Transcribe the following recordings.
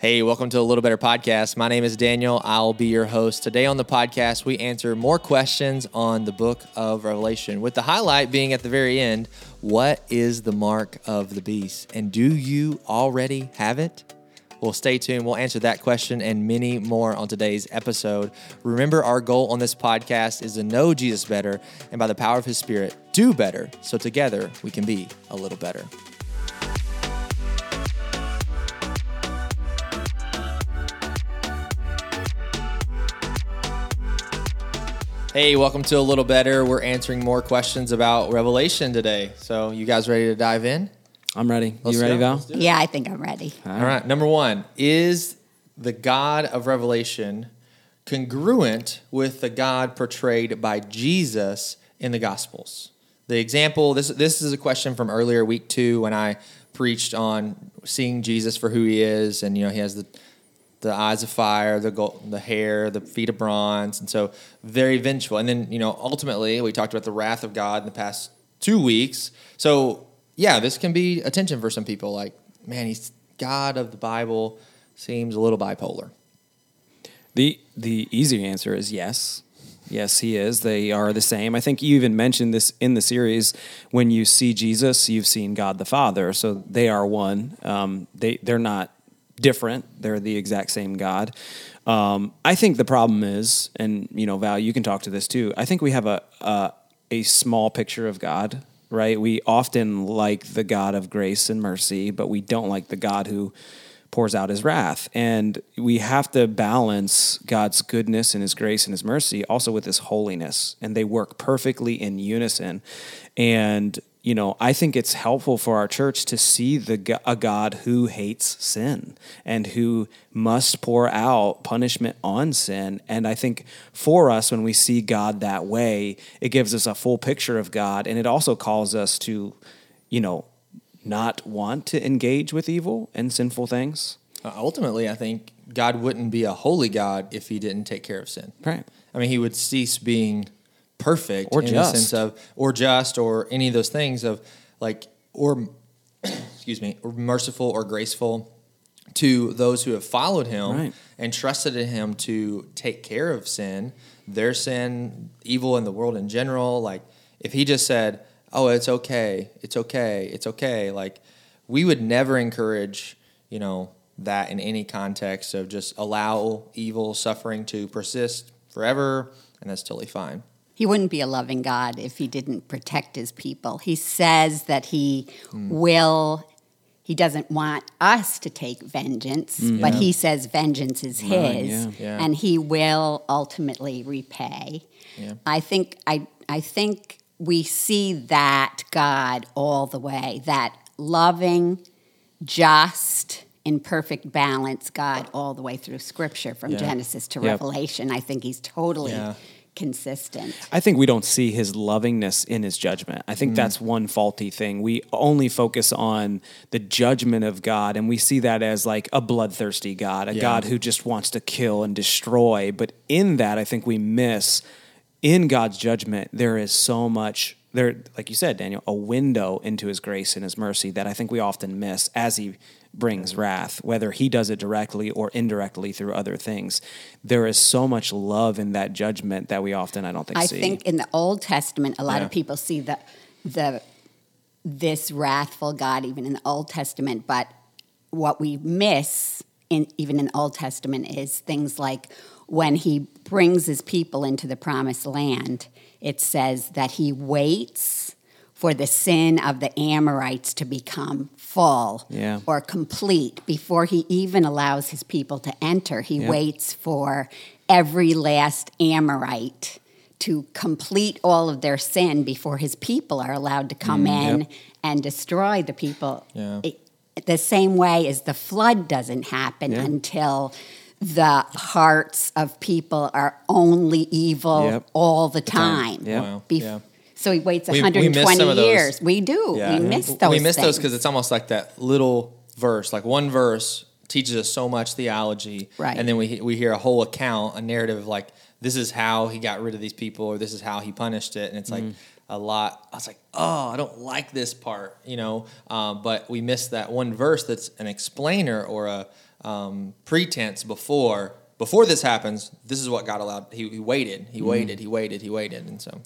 Hey, welcome to a Little Better Podcast. My name is Daniel. I'll be your host. Today on the podcast, we answer more questions on the book of Revelation, with the highlight being at the very end what is the mark of the beast? And do you already have it? Well, stay tuned. We'll answer that question and many more on today's episode. Remember, our goal on this podcast is to know Jesus better and by the power of his spirit, do better so together we can be a little better. Hey, welcome to A Little Better. We're answering more questions about Revelation today. So, you guys ready to dive in? I'm ready. Let's you ready, go. Val? Let's do it. Yeah, I think I'm ready. All right. Number one is the God of Revelation congruent with the God portrayed by Jesus in the Gospels? The example. This this is a question from earlier week two when I preached on seeing Jesus for who he is, and you know he has the the eyes of fire, the gold, the hair, the feet of bronze, and so very vengeful. And then you know ultimately we talked about the wrath of God in the past two weeks. So yeah, this can be attention for some people. Like, man, he's God of the Bible seems a little bipolar. The the easy answer is yes. Yes, he is. They are the same. I think you even mentioned this in the series. When you see Jesus, you've seen God the Father. So they are one. Um, they they're not different. They're the exact same God. Um, I think the problem is, and you know, Val, you can talk to this too. I think we have a a, a small picture of God. Right? We often like the God of grace and mercy, but we don't like the God who pours out his wrath. And we have to balance God's goodness and his grace and his mercy also with his holiness. And they work perfectly in unison. And, you know, I think it's helpful for our church to see the a God who hates sin and who must pour out punishment on sin. And I think for us, when we see God that way, it gives us a full picture of God. And it also calls us to, you know, not want to engage with evil and sinful things. Uh, ultimately, I think God wouldn't be a holy God if he didn't take care of sin. Right. I mean, he would cease being perfect Or in just. the sense of, or just, or any of those things of like, or, excuse me, or merciful or graceful to those who have followed him Right. and trusted in him to take care of sin, their sin, evil in the world in general. Like, if he just said, oh, it's okay, it's okay, it's okay, like, we would never encourage, you know, that in any context of just allow evil suffering to persist forever, and that's totally fine. He wouldn't be a loving God if he didn't protect his people. He says that he will, he doesn't want us to take vengeance, mm, but he says vengeance is his, yeah. Yeah. and he will ultimately repay. Yeah. I think I I think we see that God all the way, that loving, just, in perfect balance God all the way through Scripture from Yeah. Genesis to Yep. Revelation. I think he's totally Yeah. Consistent. I think we don't see his lovingness in his judgment. I think mm. that's one faulty thing. We only focus on the judgment of God, and we see that as like a bloodthirsty God, a Yeah. God who just wants to kill and destroy. But in that, I think we miss in God's judgment, there is so much there, like you said, Daniel, a window into his grace and his mercy that I think we often miss as he brings wrath, whether he does it directly or indirectly through other things. There is so much love in that judgment that we often, I don't think, I see. think in the Old Testament, a lot Yeah. of people see the the this wrathful God even in the Old Testament, but what we miss in even in the Old Testament is things like when he brings his people into the promised land, it says that he waits for the sin of the Amorites to become full Yeah. or complete before he even allows his people to enter. He Yep. waits for every last Amorite to complete all of their sin before his people are allowed to come mm, in yep. and destroy the people. Yeah. It- the same way as the flood doesn't happen Yeah. until the hearts of people are only evil Yep. all the time. time. Yeah. Wow. Bef- Yeah. So he waits We- we 120 some of those. years. We do. Yeah. We miss those. We miss those because it's almost like that little verse, like one verse teaches us so much theology, Right. And then we we hear a whole account, a narrative of like this is how he got rid of these people, or this is how he punished it, and it's like a lot. I was like, oh, I don't like this part, you know. Um, but we miss that one verse that's an explainer or a um, pretense before before this happens. This is what God allowed. He, he waited. He waited. He waited. He waited. And so,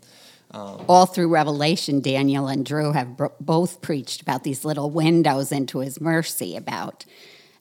Um, All through Revelation, Daniel and Drew have bro- both preached about these little windows into his mercy, about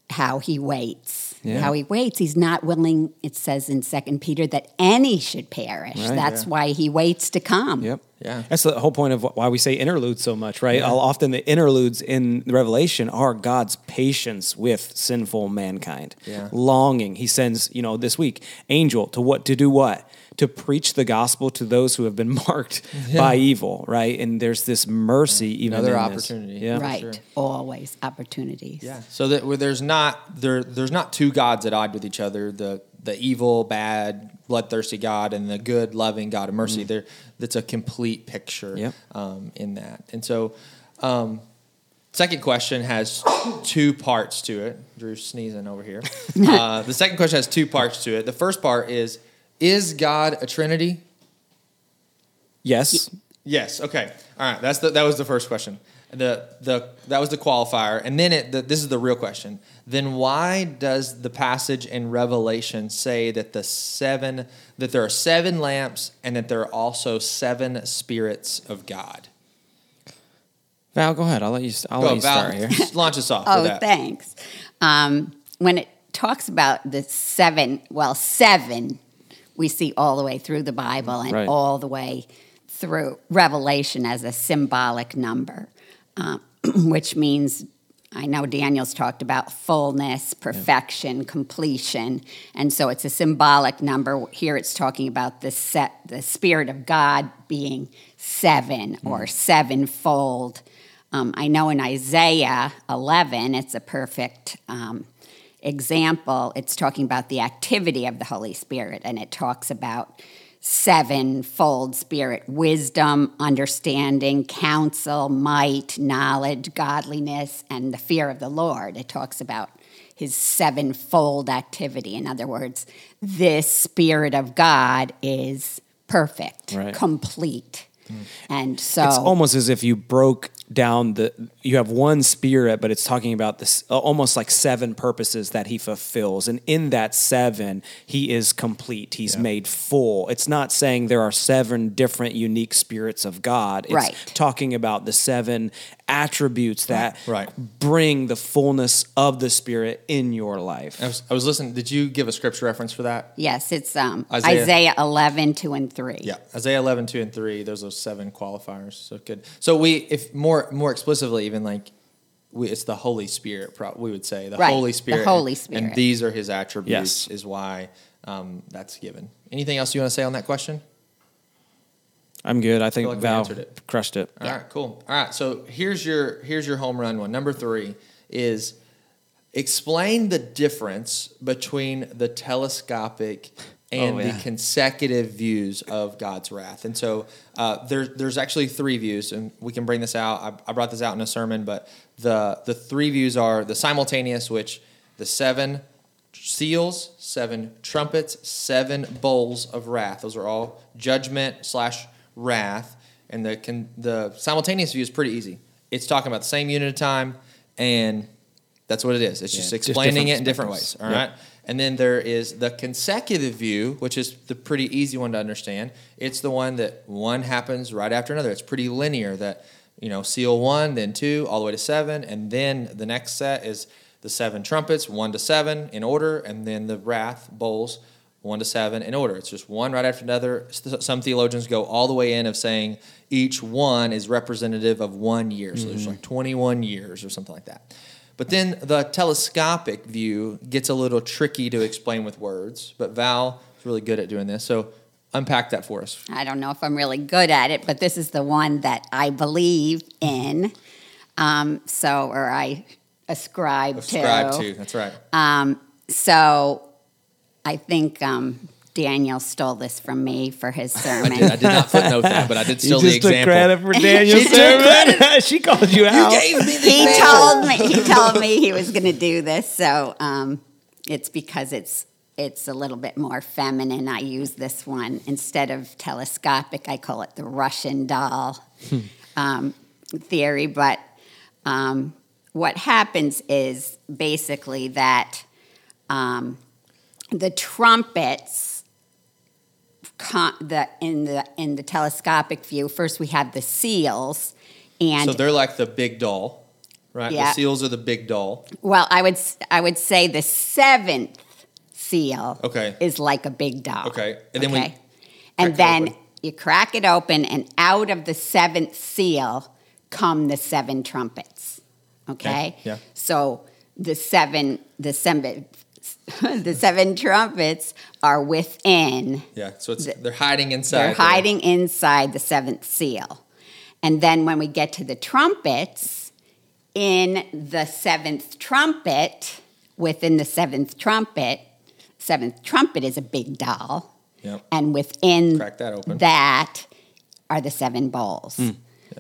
how he waits. Yeah. How he waits. He's not willing, it says in Second Peter, that any should perish. Right. That's why he waits to come. Yep. Yeah. That's the whole point of why we say interludes so much, right? All- Often the interludes in Revelation are God's patience with sinful mankind. Yeah. Longing. He sends, you know, this week, angel to what to do what? To preach the gospel to those who have been marked by evil, right? And there's this mercy even Another in this. opportunity. Yeah. Right. sure. Always opportunities. Yeah. So that where there's not there there's not two gods at odds with each other. The the evil, bad, bloodthirsty God and the good, loving God of mercy. There that's a complete picture Yep. um, in that. And so um, second question has two parts to it. Drew's sneezing over here. uh, the second question has two parts to it. The first part is is God a Trinity? Yes. Yes. Okay. All right. That's the, that was the first question. The the that was the qualifier, and then it the, this is the real question. Then why does the passage in Revelation say that the seven that there are seven lamps and that there are also seven spirits of God? Val, go ahead. I'll let you. I'll Go, let you Val, start here. launch us off. Oh, with that. thanks. Um, when it talks about the seven, well, seven, we see all the way through the Bible and Right. all the way through Revelation as a symbolic number, uh, which means I know Daniel's talked about fullness, perfection, completion, and so it's a symbolic number. Here it's talking about the set, the Spirit of God being seven or sevenfold. Um, I know in Isaiah 11, it's a perfect um, example. It's talking about the activity of the Holy Spirit, and it talks about sevenfold spirit wisdom, understanding, counsel, might, knowledge, godliness, and the fear of the Lord. It talks about his sevenfold activity. In other words, this Spirit of God is perfect, Right. complete. Mm. And so It's almost as if you broke down the. You have one spirit, but it's talking about this uh, almost like seven purposes that he fulfills, and in that seven, he is complete. He's made full. It's not saying there are seven different unique spirits of God. It's Right. talking about the seven attributes that Right. bring the fullness of the spirit in your life. I was, I was listening. Did you give a scripture reference for that? yes, it's um, Isaiah- Isaiah. 11, 2 and 3. Yeah, Isaiah 11, 2 and 3, those are seven qualifiers. So good. So we, if more more explicitly, even like, we, it's the Holy Spirit, pro- we would say. The Right, Holy the Holy Spirit. Holy And these are his attributes, Yes. is why um, that's given. Anything else you want to say on that question? I'm good. I think like we Val answered it. crushed it. All right, cool. All right, so here's your here's your home run one. Number three is explain the difference between the telescopic and Oh, yeah. the consecutive views of God's wrath. And so uh, there, there's actually three views, and we can bring this out. I, I brought this out in a sermon, but the the three views are the simultaneous, which the seven seals, seven trumpets, seven bowls of wrath. Those are all judgment slash wrath. And the can, the simultaneous view is pretty easy. It's talking about the same unit of time, and that's what it is. It's Yeah, just just explaining different it in different ways. All Yep. right. And then there is the consecutive view, which is the pretty easy one to understand. It's the one that one happens right after another. It's pretty linear. That you know, seal one, then two, all the way to seven, and then the next set is the seven trumpets, one to seven in order, and then the wrath bowls, one to seven in order. It's just one right after another. Some theologians go all the way in of saying each one is representative of one year. So there's like 21 years or something like that. But then the telescopic view gets a little tricky to explain with words. But Val is really good at doing this. So unpack that for us. I don't know if I'm really good at it, but this is the one that I believe in. Um, so, or I ascribe, Ascribe to. to. That's right. Um, so, I think um, Daniel stole this from me for his I sermon. did. I did not footnote that, but I did steal the just took example. credit for Daniel's She sermon. she called you out. gave me the he example. told me he told me he was going to do this, so um, it's because it's it's a little bit more feminine. I use this one instead of telescopic. I call it the Russian doll um, theory. But um, what happens is basically that um, the trumpets. Con- the in the in the telescopic view, first we have the seals, and So they're like the big doll, right? Yeah. The seals are the big doll. well, I would I would say the seventh seal Okay. is like a big doll. Okay. And then we and then you crack it open, and out of the seventh seal come the seven trumpets. Okay. Okay, yeah. So the seven, the seven, the seven trumpets are within. Yeah. So it's The- they're hiding inside. They're hiding inside the seventh seal, and then when we get to the trumpets, in the seventh trumpet, within the seventh trumpet, seventh trumpet is a big doll. Yep. And within Crack that open. That are the seven bowls. Hmm.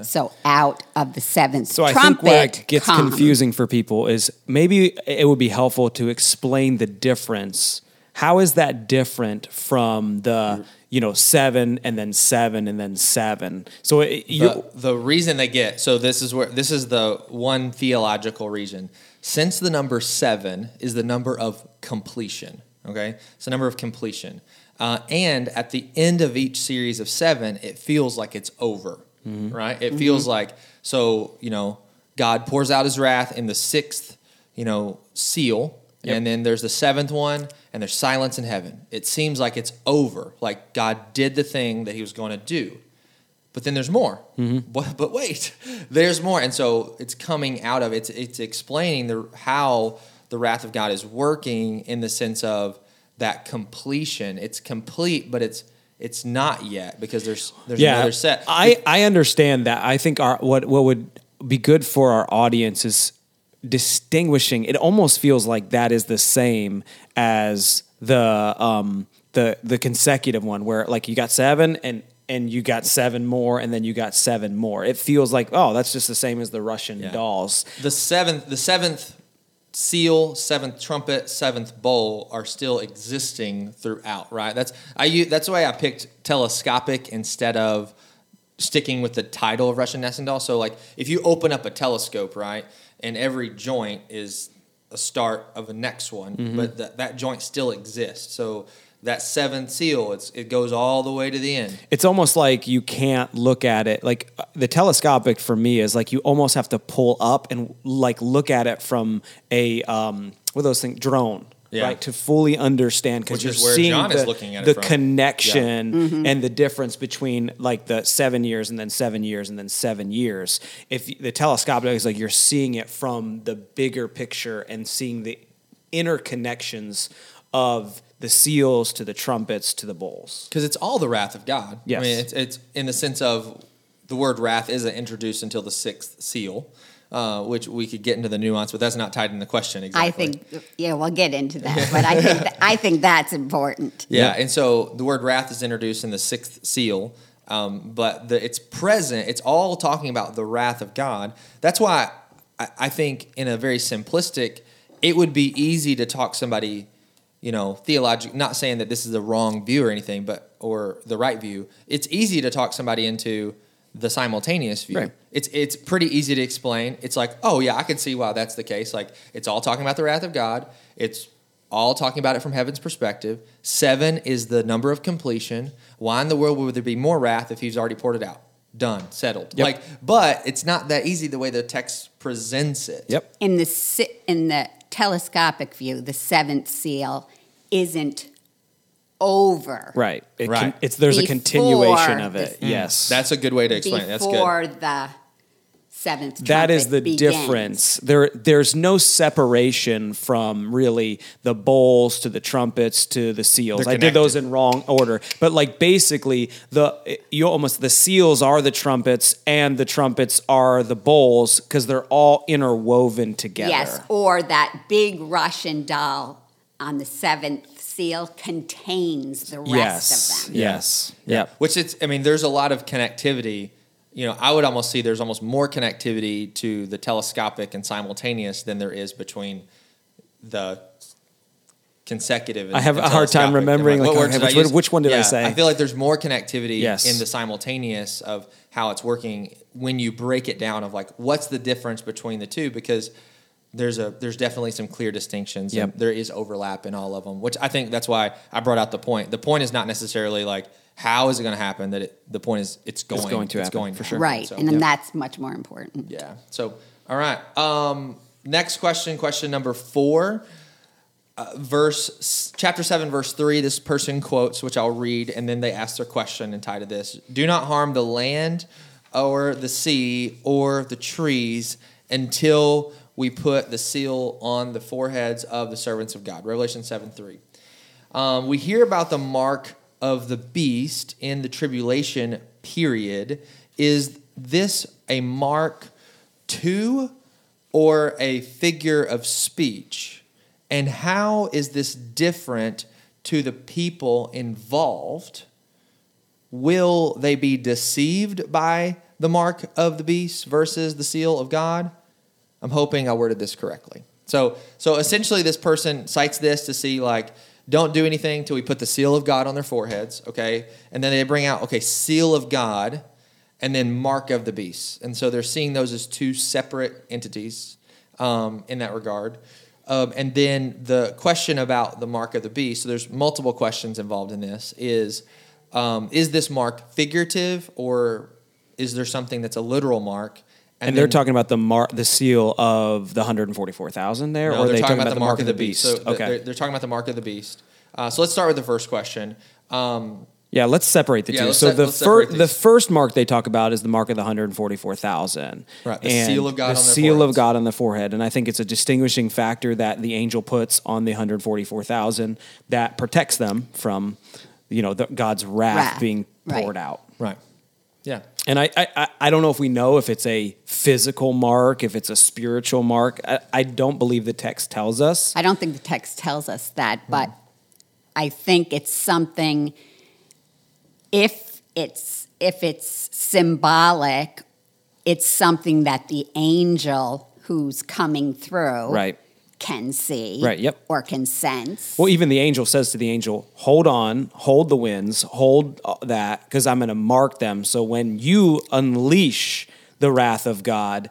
So out of the seventh So I trumpet think what gets come- confusing for people is maybe it would be helpful to explain the difference. How is that different from the you know seven and then seven and then seven? So it, you the, the reason they get so this is where this is the one theological reason. Since the number seven is the number of completion okay? It's the number of completion. Uh, and at the end of each series of seven it feels like it's over Mm-hmm. right? It mm-hmm. feels like so you know god pours out his wrath in the sixth you know seal Yep. and then there's the seventh one and there's silence in heaven. It seems like it's over like god did the thing that he was going to do. But then there's more. Mm-hmm. But, but wait, there's more, and so it's coming out of it's it's explaining the how the wrath of God is working in the sense of that completion. It's complete, but it's it's not yet because there's there's another set. I, I understand that. I think our what what would be good for our audience is distinguishing. It almost feels like that is the same as the um the the consecutive one where like you got seven and and you got seven more and then you got seven more. It feels like oh that's just the same as the Russian Yeah. dolls. the seventh the seventh seal, seventh trumpet, seventh bowl are still existing throughout. Right. That's I that's why I picked telescopic instead of sticking with the title of Russian nesting doll. So like if you open up a telescope, right, and every joint is a start of a next one, mm-hmm. but that that joint still exists. So that seventh seal, it's it goes all the way to the end. it's almost like you can't look at it like uh, the telescopic for me is like you almost have to pull up and like look at it from a um what are those things drone Yeah. right to fully understand because you're is where seeing John the, is looking at it the from. connection and the difference between like the seven years and then seven years and then seven years if the telescopic is like you're seeing it from the bigger picture and seeing the interconnections of the seals to the trumpets to the bowls because it's all the wrath of God. Yes. I mean, it's, it's in the sense of the word wrath isn't introduced until the sixth seal, uh, which we could get into the nuance, but that's not tied in the question exactly. I think, yeah, we'll get into that, but I think that, I think that's important. Yeah, Yep. and so the word wrath is introduced in the sixth seal, um, but the, it's present. It's all talking about the wrath of God. That's why I, I think, in a very simplistic, it would be easy to talk somebody, you know, theological. Not saying that this is the wrong view or anything, but or the right view. It's easy to talk somebody into the simultaneous view. Right. It's it's pretty easy to explain. It's like, oh yeah, I can see why that's the case. Like it's all talking about the wrath of God. It's all talking about it from heaven's perspective. Seven is the number of completion. Why in the world would there be more wrath if he's already poured it out? Done, settled. Yep. Like, but it's not that easy the way the text presents it. yep In the si- in the telescopic view, the seventh seal isn't over. Right. It Right. Can, it's there's a continuation of it. the- mm. yes. That's a good way to explain it. That's good. Before the seventh. that is the begins. difference. There there's no separation from really the bowls to the trumpets to the seals. I did those in wrong order. But like basically the you almost the seals are the trumpets and the trumpets are the bowls because they're all interwoven together. Yes, or that big Russian doll on the seventh seal contains the rest Yes. of them. Yes. Yep. Which it's, I mean, there's a lot of connectivity. You know, I would almost see there's almost more connectivity to the telescopic and simultaneous than there is between the consecutive. And, I have a hard time remembering, like, words okay, did I which one- which one did I say? I feel like there's more connectivity Yes. in the simultaneous of how it's working when you break it down of like what's the difference between the two because there's a there's definitely some clear distinctions. Yep. And there is overlap in all of them, which I think that's why I brought out the point. The point is not necessarily like how is it going to happen. That it, the point is it's going going to happen, for sure. Right. So, and then yeah. that's much more important. Yeah. So, all right. Um, next question, question number four, uh, verse chapter seven, verse three. This person quotes, which I'll read, and then they ask their question and tie to this: Do not harm the land, or the sea, or the trees until we put the seal on the foreheads of the servants of God. Revelation seven three. Um, we hear about the mark of the beast in the tribulation period. Is this a mark to or a figure of speech? And how is this different to the people involved? Will they be deceived by the mark of the beast versus the seal of God? I'm hoping I worded this correctly. So, so essentially, this person cites this to see like, don't do anything until we put the seal of God on their foreheads, okay? And then they bring out, okay, seal of God, and then mark of the beast. And so they're seeing those as two separate entities um, in that regard. Um, and then the question about the mark of the beast. So there's multiple questions involved in this. Is um, is this mark figurative or is there something that's a literal mark? And, they're talking about the mar- the seal of the 144,000 there, no, or are they're they talking about, the mark of the beast. So okay. they're, they're talking about the mark of the beast. Uh, so let's start with the first question. Um, Yeah, let's separate the Yeah, two. let's so se- the first the first mark they talk about is the mark of the 144,000. Right, the And seal of God The on their seal of. God on the forehead, and I think it's a distinguishing factor that the angel puts on the 144,000 that protects them from, you know, the, God's wrath, Wrath, being right. poured out. right. Yeah. And I, I, I- I don't know if we know if it's a physical mark, if it's a spiritual mark. I, I don't believe the text tells us. I don't think the text tells us that, Hmm. but I think it's something if it's if it's symbolic, it's something that the angel who's coming through Right. Can see Right, yep. or can sense. Well, even the angel says to the angel, "Hold on, hold the winds, hold uh, that, because I'm going to mark them. So when you unleash the wrath of God,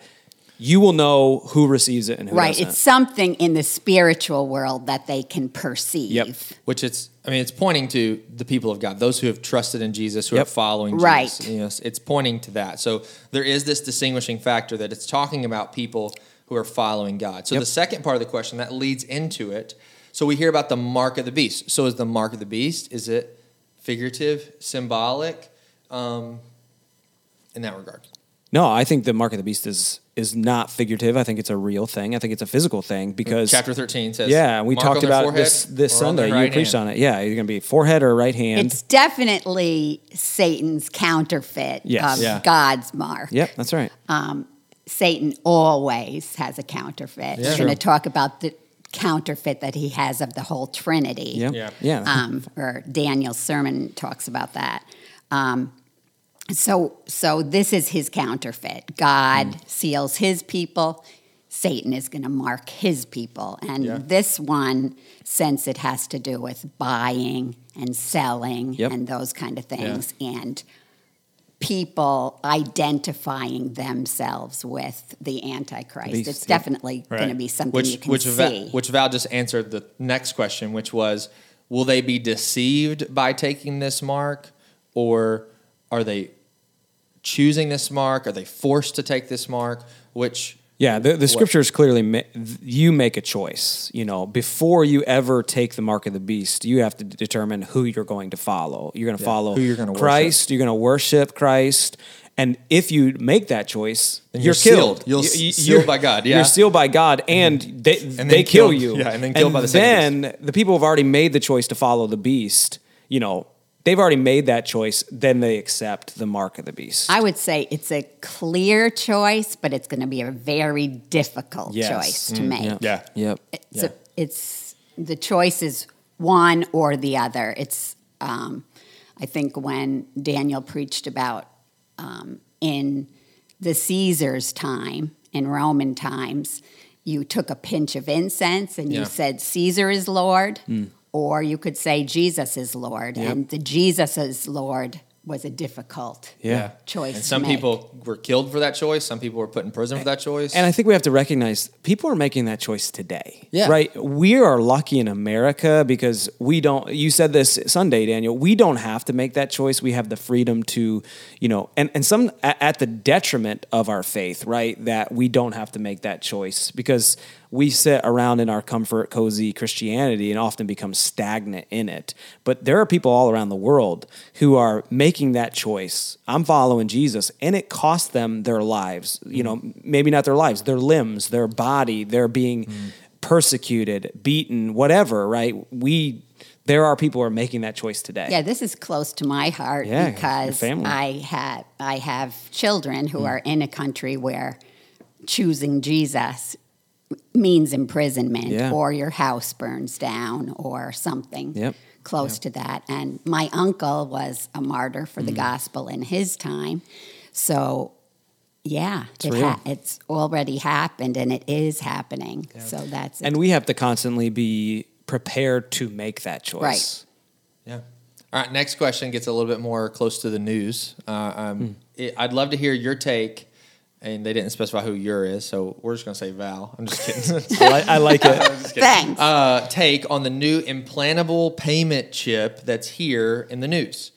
you will know who receives it and who right, doesn't." it's something in the spiritual world that they can perceive. Yep. Which it's, I mean, it's pointing to the people of God, those who have trusted in Jesus, who Yep. are following Right. Jesus. You know, it's- it's pointing to that. So there is this distinguishing factor that it's talking about people who are following God. So Yep. the second part of the question that leads into it. So we hear about the mark of the beast. So is the mark of the beast? Is it figurative, symbolic, um, in that regard? no, I think the mark of the beast is is not figurative. I think it's a real thing. I think it's a physical thing because Chapter thirteen says, yeah, we "Mark talked about this this or on their Sunday. You right preached hand." on it. Yeah, you're going to be forehead or right hand. It's definitely Satan's counterfeit Yes. of Yeah. God's mark. yep, that's right. Satan always has a counterfeit. Yeah. We're going to talk about the counterfeit that he has of the whole Trinity. Yeah, Yeah. yeah. Um, or Daniel's sermon talks about that. Um, so, so this is his counterfeit. God Mm. seals his people. Satan is going to mark his people, and Yeah. this one, since it has to do with buying and selling Yep. and those kind of things, and people identifying themselves with the Antichrist. Beast, it's yeah. definitely going to be something which, you can which see. Val, which Val just answered the next question, which was, will they be deceived by taking this mark, or are they choosing this mark? Are they forced to take this mark? Which Yeah, the, the scriptures clearly ma- you make a choice. You know, before you ever take the mark of the beast, you have to determine who you're going to follow. You're going to follow who you're gonna Christ. You're going to worship Christ. And if you make that choice, you're, you're killed. sealed. You'll You- s- sealed you're- by God, yeah. you're sealed by God, and mm-hmm. they then they kill killed- you. yeah, and then killed by the then the people have already made the choice to follow the beast. You know, they've already made that choice. Then they accept the mark of the beast. I would say it's a clear choice, but it's going to be a very difficult Yes. choice to make. Yep. Yeah. Yep. It's, Yeah. a, it's the choice is one or the other. It's um, I think when Daniel preached about um, in the Caesar's time in Roman times, you took a pinch of incense and Yeah. you said Caesar is Lord, or you could say Jesus is Lord, Yep. and the Jesus is Lord was a difficult Yeah. choice. And to some make. people were killed for that choice. Some people were put in prison for that choice. And I think we have to recognize people are making that choice today. Yeah. Right? We are lucky in America because we don't you said this Sunday, Daniel, we don't have to make that choice. We have the freedom to, you know, and, and some at, at the detriment of our faith, right? That we don't have to make that choice because we sit around in our comfort, cozy Christianity and often become stagnant in it. But there are people all around the world who are making that choice. I'm following Jesus, and it costs them their lives. You know, maybe not their lives, their limbs, their body. They're being persecuted, beaten, whatever. Right? We there are people who are making that choice today. Yeah, this is close to my heart Yeah, because. I have I have children Mm. who are in a country where choosing Jesus means imprisonment Yeah. or your house burns down or something Yep. close to that. And my uncle was a martyr for Mm. the gospel in his time. So yeah, It's it ha- it's already happened and it is happening. So that's And we have to constantly be prepared to make that choice. Right. Yeah. All right. Next question gets a little bit more close to the news. Uh, um, it, I'd love to hear your take, and they didn't specify who your is, so we're just going to say Val. I'm just kidding. I, li- I like it. Thanks. uh, take on the new implantable payment chip that's here in the news.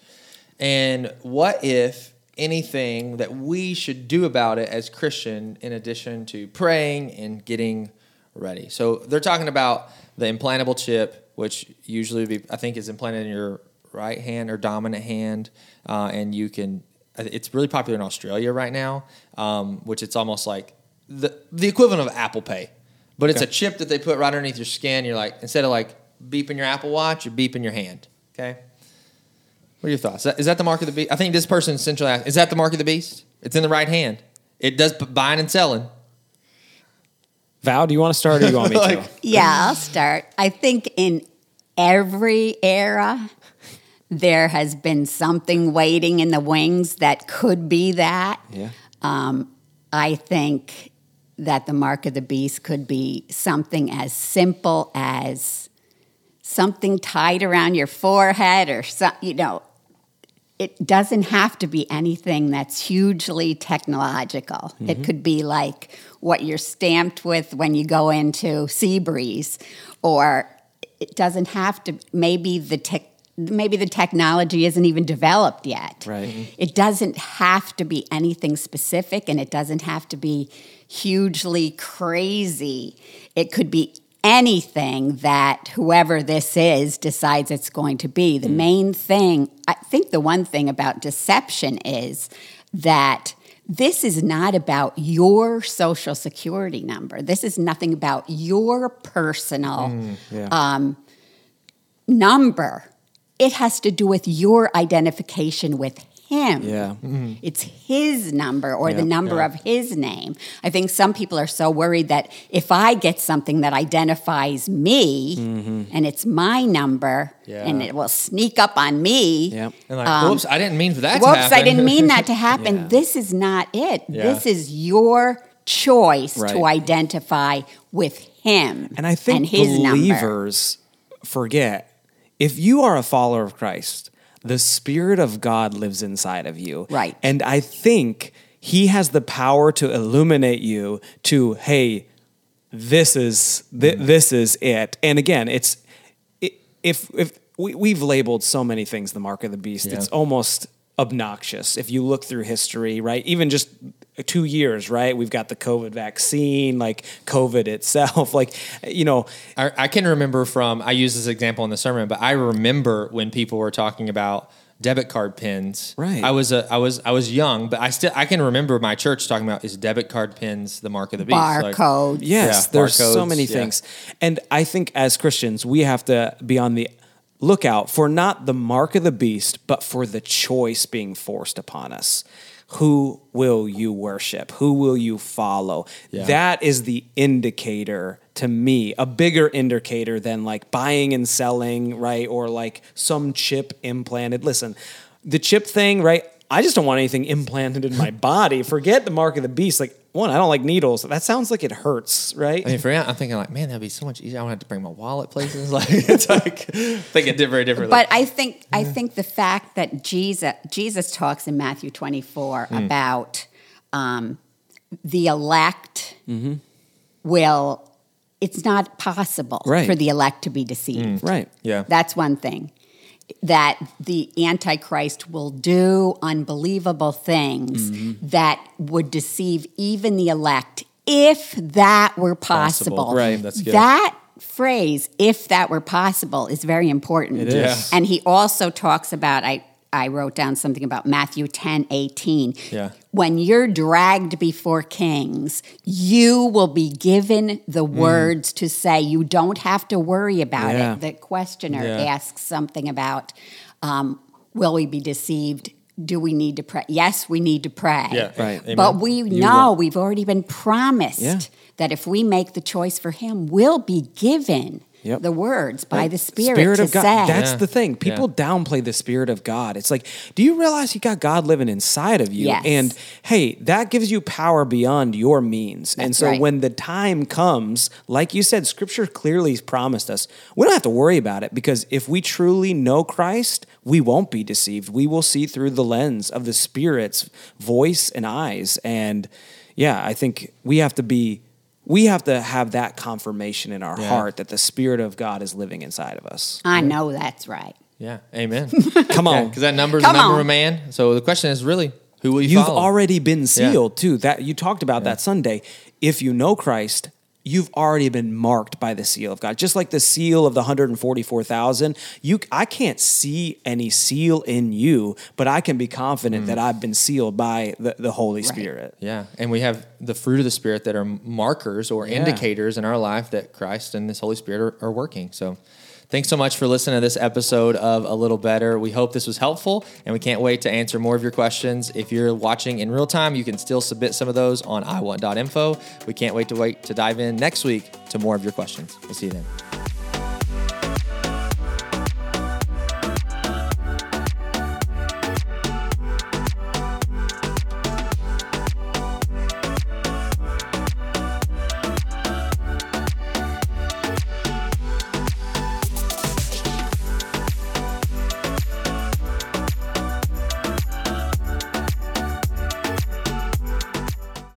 And what if anything that we should do about it as Christian in addition to praying and getting ready? So they're talking about the implantable chip, which usually be, I think is implanted in your right hand or dominant hand, uh, and you can. It's really popular in Australia right now, um, which it's almost like the the equivalent of Apple Pay, but it's a chip that they put right underneath your skin. You're like instead of like beeping your Apple Watch, you're beeping your hand. Okay. What are your thoughts? Is that, is that the mark of the beast? I think this person essentially asked, is that the mark of the beast? It's in the right hand. It does buying and selling. Val, do you want to start or do you want me to? Yeah, I'll start. I think in every era, there has been something waiting in the wings that could be that. Yeah. Um, I think that the mark of the beast could be something as simple as something tied around your forehead or some, you know, it doesn't have to be anything that's hugely technological. It could be like what you're stamped with when you go into Seabreeze, or it doesn't have to. Maybe the tech, maybe the technology isn't even developed yet. Right. It doesn't have to be anything specific, and it doesn't have to be hugely crazy. It could be anything that whoever this is decides it's going to be. The main thing, I think the one thing about deception is that this is not about your social security number. This is nothing about your personal Yeah. um, number. It has to do with your identification with him. Yeah. Mm-hmm. It's his number or the number yeah. of his name. I think some people are so worried that if I get something that identifies me mm-hmm. and it's my number Yeah. and it will sneak up on me. Yep. And like, whoops, I didn't mean for that to Whoops, happen. I didn't mean that to happen. Yeah. This is not it. Yeah. This is your choice to identify with him And I think and his number. believers forget if you are a follower of Christ, the Spirit of God lives inside of you. Right. And I think He has the power to illuminate you to, hey, this is th- mm. this is it. And again, it's i if if we, we've labeled so many things the mark of the beast, Yeah. it's almost obnoxious if you look through history, right? Even just two years, right? We've got the COVID vaccine, like COVID itself, like you know, I, I can remember from I use this example in the sermon, but I remember when people were talking about debit card pins. Right. I was a, I was I was young, but I still I can remember my church talking about is debit card pins the mark of the beast. Like, Barcode. Yes, Yeah, there's so many yeah. things. And I think as Christians, we have to be on the lookout for not the mark of the beast, but for the choice being forced upon us. Who will you worship? Who will you follow? Yeah. That is the indicator to me, a bigger indicator than like buying and selling, right? Or like some chip implanted. Listen, the chip thing, right? I just don't want anything implanted in my body. Forget the mark of the beast. Like one, I don't like needles. That sounds like it hurts, right? I mean, for me, I'm thinking like, man, that'd be so much easier. I don't have to bring my wallet places. Like, it's like thinking di- very differently. But I think I think the fact that Jesus Jesus talks in Matthew 24 Hmm. about um, the elect Mm-hmm. will. It's not possible Right. for the elect to be deceived. right. yeah, That's one thing. That the Antichrist will do unbelievable things Mm-hmm. that would deceive even the elect if that were Possible. possible. Right. That's good. That phrase, if that were possible, is very important. It is. Yeah. And he also talks about, I, I wrote down something about Matthew 10 18. Yeah. When you're dragged before kings, you will be given the Mm. words to say. You don't have to worry about Yeah. it. The questioner Yeah. asks something about um, will we be deceived? Do we need to pray? Yes, we need to pray. Yeah. Right. Amen. But we know we've already been promised that if we make the choice for Him, we'll be given Yep. the words by the Spirit, to of God. say. That's Yeah. the thing. People downplay the Spirit of God. It's like, do you realize you got God living inside of you? Yes. And hey, that gives you power beyond your means. and so right. when the time comes, like you said, Scripture clearly promised us, we don't have to worry about it because if we truly know Christ, we won't be deceived. We will see through the lens of the Spirit's voice and eyes. And yeah, I think we have to be. We have to have that confirmation in our Yeah. heart that the Spirit of God is living inside of us. I know that's right. yeah, amen. Come on. because that number is Come the number on. of man. So the question is really, who will you You've follow? already been sealed too. That you talked about that Sunday. If you know Christ, you've already been marked by the seal of God. Just like the seal of the 144,000, you I can't see any seal in you, but I can be confident mm. that I've been sealed by the, the Holy Spirit. Yeah, and we have the fruit of the Spirit that are markers or Yeah. indicators in our life that Christ and this Holy Spirit are, are working. So, thanks so much for listening to this episode of A Little Better. We hope this was helpful, and we can't wait to answer more of your questions. If you're watching in real time, you can still submit some of those on iwant.info. We can't wait to wait to dive in next week to more of your questions. We'll see you then.